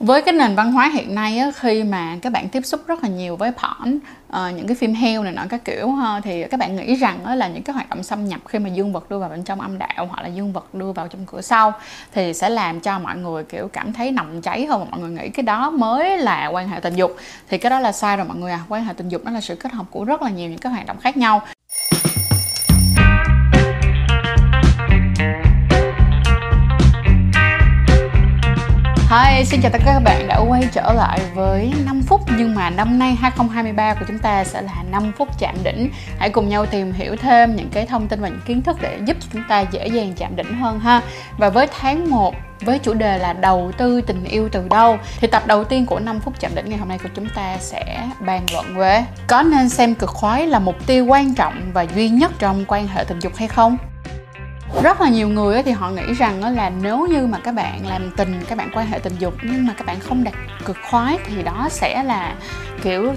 với cái nền văn hóa hiện nay á, khi mà các bạn tiếp xúc rất là nhiều với porn uh, ờ, những cái phim heo này nọ các kiểu ha, thì các bạn nghĩ rằng á, là những cái hoạt động xâm nhập khi mà dương vật đưa vào bên trong âm đạo hoặc là dương vật đưa vào trong cửa sau thì sẽ làm cho mọi người kiểu cảm thấy nồng cháy hơn mọi người nghĩ cái đó mới là quan hệ tình dục. Thì cái đó là sai rồi mọi người à. Quan hệ tình dục nó là sự kết hợp của rất là nhiều những cái hoạt động khác nhau. Hi, xin chào tất cả các bạn đã quay trở lại với 5 phút Nhưng mà năm nay 2023 của chúng ta sẽ là 5 phút chạm đỉnh. Hãy cùng nhau tìm hiểu thêm những cái thông tin và những kiến thức để giúp chúng ta dễ dàng chạm đỉnh hơn ha. Và với tháng 1 với chủ đề là đầu tư tình yêu từ đâu thì tập đầu tiên của 5 phút chạm đỉnh ngày hôm nay của chúng ta sẽ bàn luận về có nên xem cực khoái là mục tiêu quan trọng và duy nhất trong quan hệ tình dục hay không? Rất là nhiều người thì họ nghĩ rằng là nếu như mà các bạn làm tình các bạn quan hệ tình dục nhưng mà các bạn không đạt cực khoái thì đó sẽ là kiểu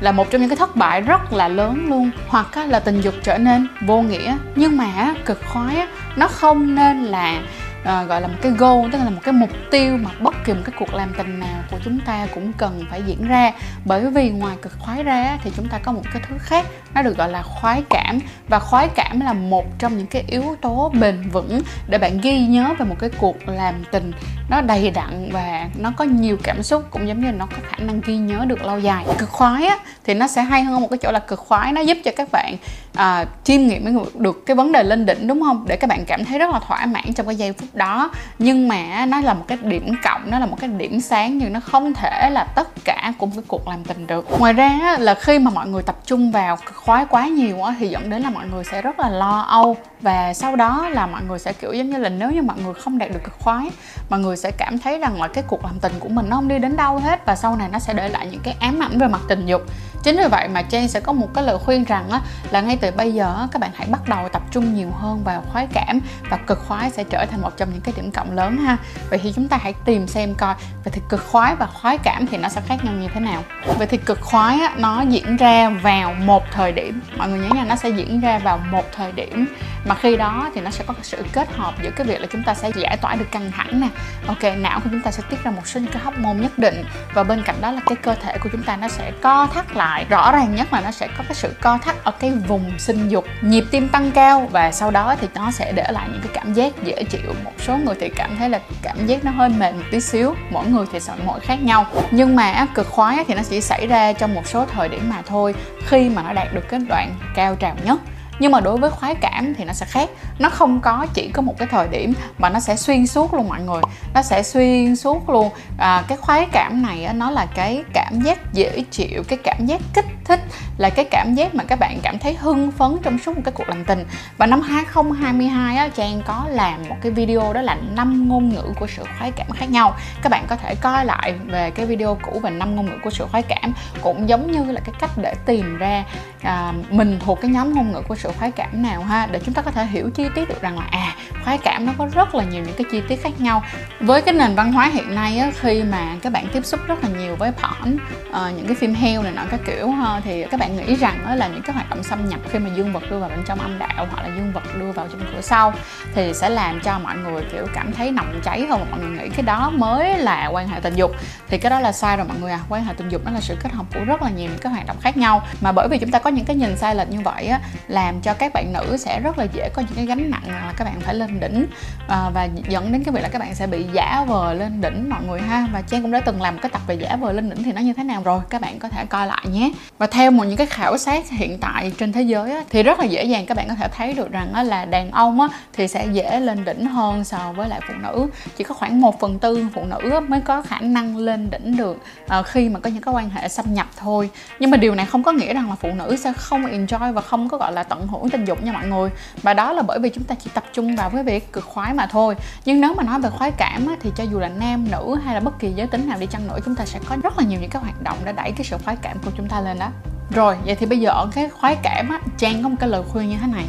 là một trong những cái thất bại rất là lớn luôn. Hoặc là tình dục trở nên vô nghĩa nhưng mà cực khoái nó không nên là à, gọi là một cái goal tức là một cái mục tiêu mà bất kỳ một cái cuộc làm tình nào của chúng ta cũng cần phải diễn ra. Bởi vì ngoài cực khoái ra thì chúng ta có một cái thứ khác nó được gọi là khoái cảm. Và khoái cảm là một trong những cái yếu tố bền vững để bạn ghi nhớ về một cái cuộc làm tình nó đầy đặn và nó có nhiều cảm xúc cũng giống như nó có khả năng ghi nhớ được lâu dài. Cực khoái á, thì nó sẽ hay hơn một cái chỗ là cực khoái. Nó giúp cho các bạn à, chiêm nghiệm được cái vấn đề lên đỉnh đúng không? Để các bạn cảm thấy rất là thỏa mãn trong cái giây phút đó. Nhưng mà nó là một cái điểm cộng nó là một cái điểm sáng nhưng nó không thể là tất cả của một cái cuộc làm tình được. Ngoài ra là khi mà mọi người tập trung vào cực khoái quá nhiều thì dẫn đến là mọi người sẽ rất là lo âu. Và sau đó là mọi người sẽ, kiểu giống như là, nếu như mọi người không đạt được cực khoái, mọi người sẽ cảm thấy rằng là cái cuộc làm tình của mình nó không đi đến đâu hết. Và sau này nó sẽ để lại những cái ám ảnh về mặt tình dục chính vì vậy mà Trang sẽ có một cái lời khuyên rằng á, là ngay từ bây giờ các bạn hãy bắt đầu tập trung nhiều hơn vào khoái cảm và cực khoái sẽ trở thành một trong những cái điểm cộng lớn ha. Vậy thì chúng ta hãy tìm xem coi vậy thì cực khoái và khoái cảm thì nó sẽ khác nhau như thế nào? Vậy thì cực khoái á, nó diễn ra vào một thời điểm. Mọi người nhớ nha nó sẽ diễn ra vào một thời điểm mà khi đó thì nó sẽ có sự kết hợp giữa cái việc là chúng ta sẽ giải tỏa được căng thẳng nè. Ok, não của chúng ta sẽ tiết ra một số những cái hormone nhất định. Và bên cạnh đó là cái cơ thể của chúng ta nó sẽ co thắt lại, rõ ràng nhất là nó sẽ có cái sự co thắt ở cái vùng sinh dục, nhịp tim tăng cao. Và sau đó thì nó sẽ để lại những cái cảm giác dễ chịu. Một số người thì cảm thấy là cảm giác nó hơi mềm một tí xíu. Mỗi người thì sợ mỗi khác nhau. Nhưng mà cực khoái thì nó chỉ xảy ra trong một số thời điểm mà thôi, khi mà nó đạt được cái đoạn cao trào nhất nhưng mà đối với khoái cảm thì nó sẽ khác. Nó không có chỉ có một cái thời điểm mà nó sẽ xuyên suốt luôn mọi người. Nó sẽ xuyên suốt luôn. À, cái khoái cảm này á, nó là cái cảm giác dễ chịu cái cảm giác kích thích là cái cảm giác mà các bạn cảm thấy hưng phấn trong suốt một cái cuộc làm tình. Và năm 2022 á, Trang có làm một cái video đó là năm ngôn ngữ của sự khoái cảm khác nhau. Các bạn có thể coi lại về cái video cũ về năm ngôn ngữ của sự khoái cảm cũng giống như là cái cách để tìm ra à, mình thuộc cái nhóm ngôn ngữ của sự khoái cảm nào ha? Để chúng ta có thể hiểu chi tiết được rằng là à khoái cảm nó có rất là nhiều những cái chi tiết khác nhau. Với cái nền văn hóa hiện nay á, khi mà các bạn tiếp xúc rất là nhiều với porn à, ờ, những cái phim heo này nọ các kiểu ha, thì các bạn nghĩ rằng á, là những cái hoạt động xâm nhập khi mà dương vật đưa vào bên trong âm đạo hoặc là dương vật đưa vào trong cửa sau thì sẽ làm cho mọi người kiểu cảm thấy nồng cháy hơn mọi người nghĩ cái đó mới là quan hệ tình dục. Thì cái đó là sai rồi mọi người à. Quan hệ tình dục nó là sự kết hợp của rất là nhiều những cái hoạt động khác nhau. Mà bởi vì chúng ta có những cái nhìn sai lệch như vậy á làm làm cho các bạn nữ sẽ rất là dễ có những cái gánh nặng là các bạn phải lên đỉnh. À, và dẫn đến cái việc là các bạn sẽ bị giả vờ lên đỉnh mọi người ha. Và trang cũng đã từng làm một cái tập về giả vờ lên đỉnh thì nó như thế nào rồi? Các bạn có thể coi lại nhé. Và theo một những cái khảo sát hiện tại trên thế giới á, thì rất là dễ dàng các bạn có thể thấy được rằng á, là đàn ông á, thì sẽ dễ lên đỉnh hơn so với lại phụ nữ. Chỉ có khoảng 1 phần tư phụ nữ á, mới có khả năng lên đỉnh được à, khi mà có những cái quan hệ xâm nhập thôi. Nhưng mà điều này không có nghĩa rằng là phụ nữ sẽ không enjoy và không có gọi là tận hưởng tình dục nha mọi người. Và đó là bởi vì chúng ta chỉ tập trung vào cái việc cực khoái mà thôi. Nhưng nếu mà nói về khoái cảm á, thì cho dù là nam nữ hay là bất kỳ giới tính nào đi chăng nữa chúng ta sẽ có rất là nhiều những cái hoạt động để đẩy cái sự khoái cảm của chúng ta lên đó. Rồi vậy thì bây giờ ở cái khoái cảm á trang có một cái lời khuyên như thế này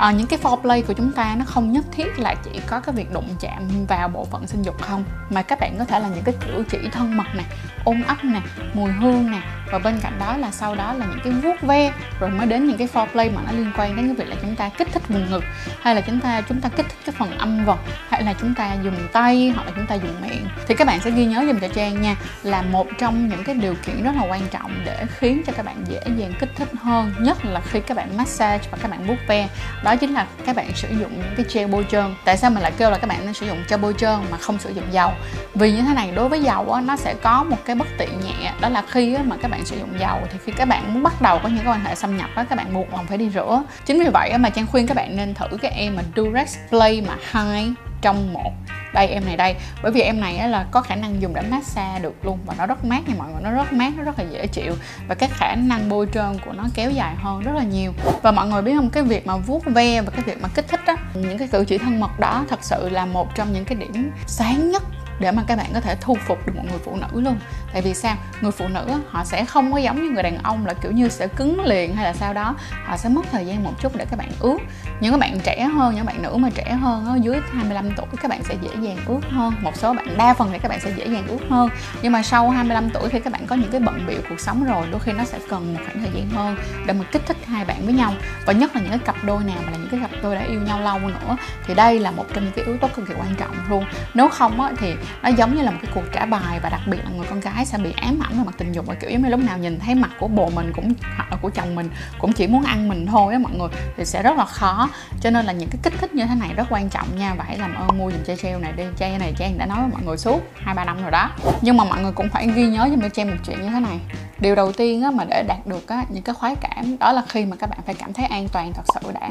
à, những cái foreplay của chúng ta nó không nhất thiết là chỉ có cái việc đụng chạm vào bộ phận sinh dục không? Mà các bạn có thể là những cái cử chỉ thân mật nè ôm ấp nè mùi hương nè và bên cạnh đó là sau đó là những cái vuốt ve rồi mới đến những cái foreplay mà nó liên quan đến cái việc là chúng ta kích thích vùng ngực hay là chúng ta chúng ta kích thích cái phần âm vật hay là chúng ta dùng tay hoặc là chúng ta dùng miệng. Thì các bạn sẽ ghi nhớ dùm cho trang nha là một trong những cái điều kiện rất là quan trọng để khiến cho các bạn dễ dàng kích thích hơn nhất là khi các bạn massage và các bạn vuốt ve. Đó đó chính là các bạn sử dụng những cái gel bôi trơn. Tại sao mình lại kêu là các bạn nên sử dụng gel bôi trơn mà không sử dụng dầu? Vì như thế này đối với dầu á, nó sẽ có một cái bất tiện nhẹ đó là khi á, mà các bạn sử dụng dầu thì khi các bạn muốn bắt đầu có những cái quan hệ xâm nhập á, các bạn buộc lòng phải đi rửa. Chính vì vậy á, mà trang khuyên các bạn nên thử cái em mà Durex Play mà hai trong một đây em này đây. Bởi vì em này á, là có khả năng dùng để massage được luôn và nó rất mát nha mọi người. Nó rất mát nó rất là dễ chịu. Và cái khả năng bôi trơn của nó kéo dài hơn rất là nhiều. Và mọi người biết không cái việc mà vuốt ve và cái việc mà kích thích á những cái cử chỉ thân mật đó thật sự là một trong những cái điểm sáng nhất để mà các bạn có thể thu phục được một người phụ nữ luôn tại vì sao? Người phụ nữ họ sẽ không có giống như người đàn ông là kiểu như sẽ cứng liền hay là sao đó. Họ sẽ mất thời gian một chút để các bạn ướt những các bạn trẻ hơn những bạn nữ mà trẻ hơn ở dưới 25 tuổi các bạn sẽ dễ dàng ướt hơn. Một số bạn đa phần thì các bạn sẽ dễ dàng ướt hơn. Nhưng mà sau 25 tuổi khi các bạn có những cái bận biểu cuộc sống rồi đôi khi nó sẽ cần một khoảng thời gian hơn để mà kích thích hai bạn với nhau. Và nhất là những cái cặp đôi nào mà là những cái cặp đôi đã yêu nhau lâu nữa thì đây là một trong những cái yếu tố cực kỳ quan trọng luôn. Nếu không á, thì nó giống như là một cái cuộc trả bài và đặc biệt là người con gái sẽ bị ám ảnh về mặt tình dục và kiểu giống như lúc nào nhìn thấy mặt của bồ mình cũng hoặc là của chồng mình cũng chỉ muốn ăn mình thôi á mọi người thì sẽ rất là khó. Cho nên là những cái kích thích như thế này rất quan trọng nha. Và hãy làm ơn mua dùm chai treo này đi. Chai này trang đã nói với mọi người suốt hai ba năm rồi đó. Nhưng mà mọi người cũng phải ghi nhớ giùm cho trang một chuyện như thế này. Điều đầu tiên á, mà để đạt được á, những cái khoái cảm đó là khi mà các bạn phải cảm thấy an toàn thật sự đã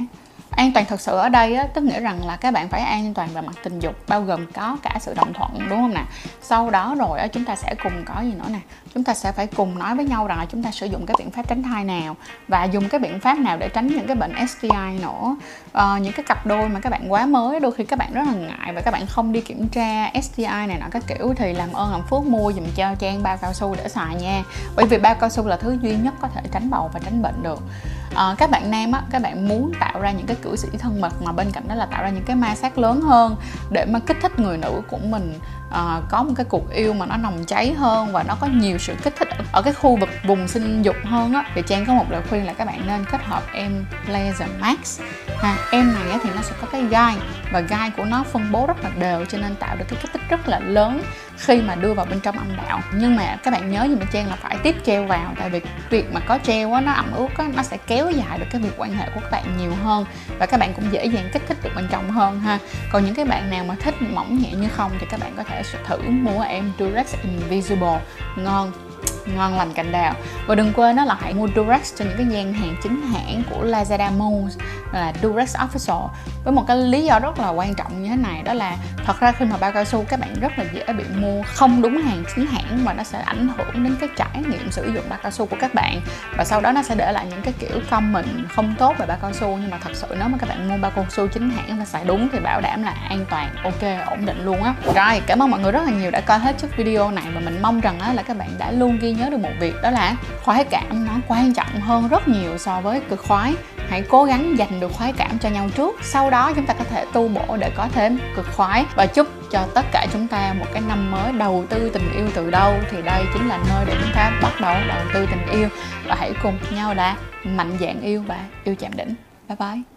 an toàn thật sự ở đây á, tức nghĩa rằng là các bạn phải an toàn về mặt tình dục bao gồm có cả sự đồng thuận đúng không nè? Sau đó rồi á, chúng ta sẽ cùng có gì nữa nè? Chúng ta sẽ phải cùng nói với nhau rằng là chúng ta sử dụng cái biện pháp tránh thai nào và dùng cái biện pháp nào để tránh những cái bệnh STI nữa. À, những cái cặp đôi mà các bạn quá mới đôi khi các bạn rất là ngại và các bạn không đi kiểm tra STI này nọ các kiểu thì làm ơn làm phước mua dùm cho trang bao cao su để xài nha. Bởi vì bao cao su là thứ duy nhất có thể tránh bầu và tránh bệnh được à, các bạn nam á các bạn muốn tạo ra những cái cử chỉ thân mật mà bên cạnh đó là tạo ra những cái ma sát lớn hơn để mà kích thích người nữ của mình uh, có một cái cuộc yêu mà nó nồng cháy hơn và nó có nhiều sự kích thích ở cái khu vực vùng sinh dục hơn á. Thì trang có một lời khuyên là các bạn nên kết hợp em laser max ha. Em này á, thì nó sẽ có cái gai và gai của nó phân bố rất là đều cho nên tạo được cái kích thích rất là lớn khi mà đưa vào bên trong âm đạo. Nhưng mà các bạn nhớ như trang là phải tiếp treo vào tại vì việc mà có treo á nó ẩm ướt á nó sẽ kéo dài được cái việc quan hệ của các bạn nhiều hơn và các bạn cũng dễ dàng kích thích được bên trong hơn ha. Còn những cái bạn nào mà thích mỏng nhẹ như không thì các bạn có thể sẽ thử mua em Durex Invisible. Ngon ngon lành cành đào. Và đừng quên đó là hãy mua Durex cho những cái gian hàng chính hãng của Lazada Malls là Durex Official. Với một cái lý do rất là quan trọng như thế này, đó là thật ra khi mà bao cao su, các bạn rất là dễ bị mua không đúng hàng chính hãng và nó sẽ ảnh hưởng đến cái trải nghiệm sử dụng bao cao su của các bạn. Và sau đó nó sẽ để lại những cái kiểu comment không tốt về bao cao su, nhưng mà thật sự nếu mà các bạn mua bao cao su chính hãng và xài đúng thì bảo đảm là an toàn, ok, ổn định luôn á. Rồi, cảm ơn mọi người rất là nhiều đã coi hết chiếc video này và mình mong rằng là các bạn đã luôn ghi nhớ được một việc, đó là khoái cảm nó quan trọng hơn rất nhiều so với cực khoái. Hãy cố gắng dành được khoái cảm cho nhau trước, sau đó chúng ta có thể tu bổ để có thêm cực khoái. Và chúc cho tất cả chúng ta một cái năm mới đầu tư tình yêu từ đâu, thì đây chính là nơi để chúng ta bắt đầu đầu tư tình yêu. Và hãy cùng nhau đã mạnh dạn yêu và yêu chạm đỉnh. Bye bye.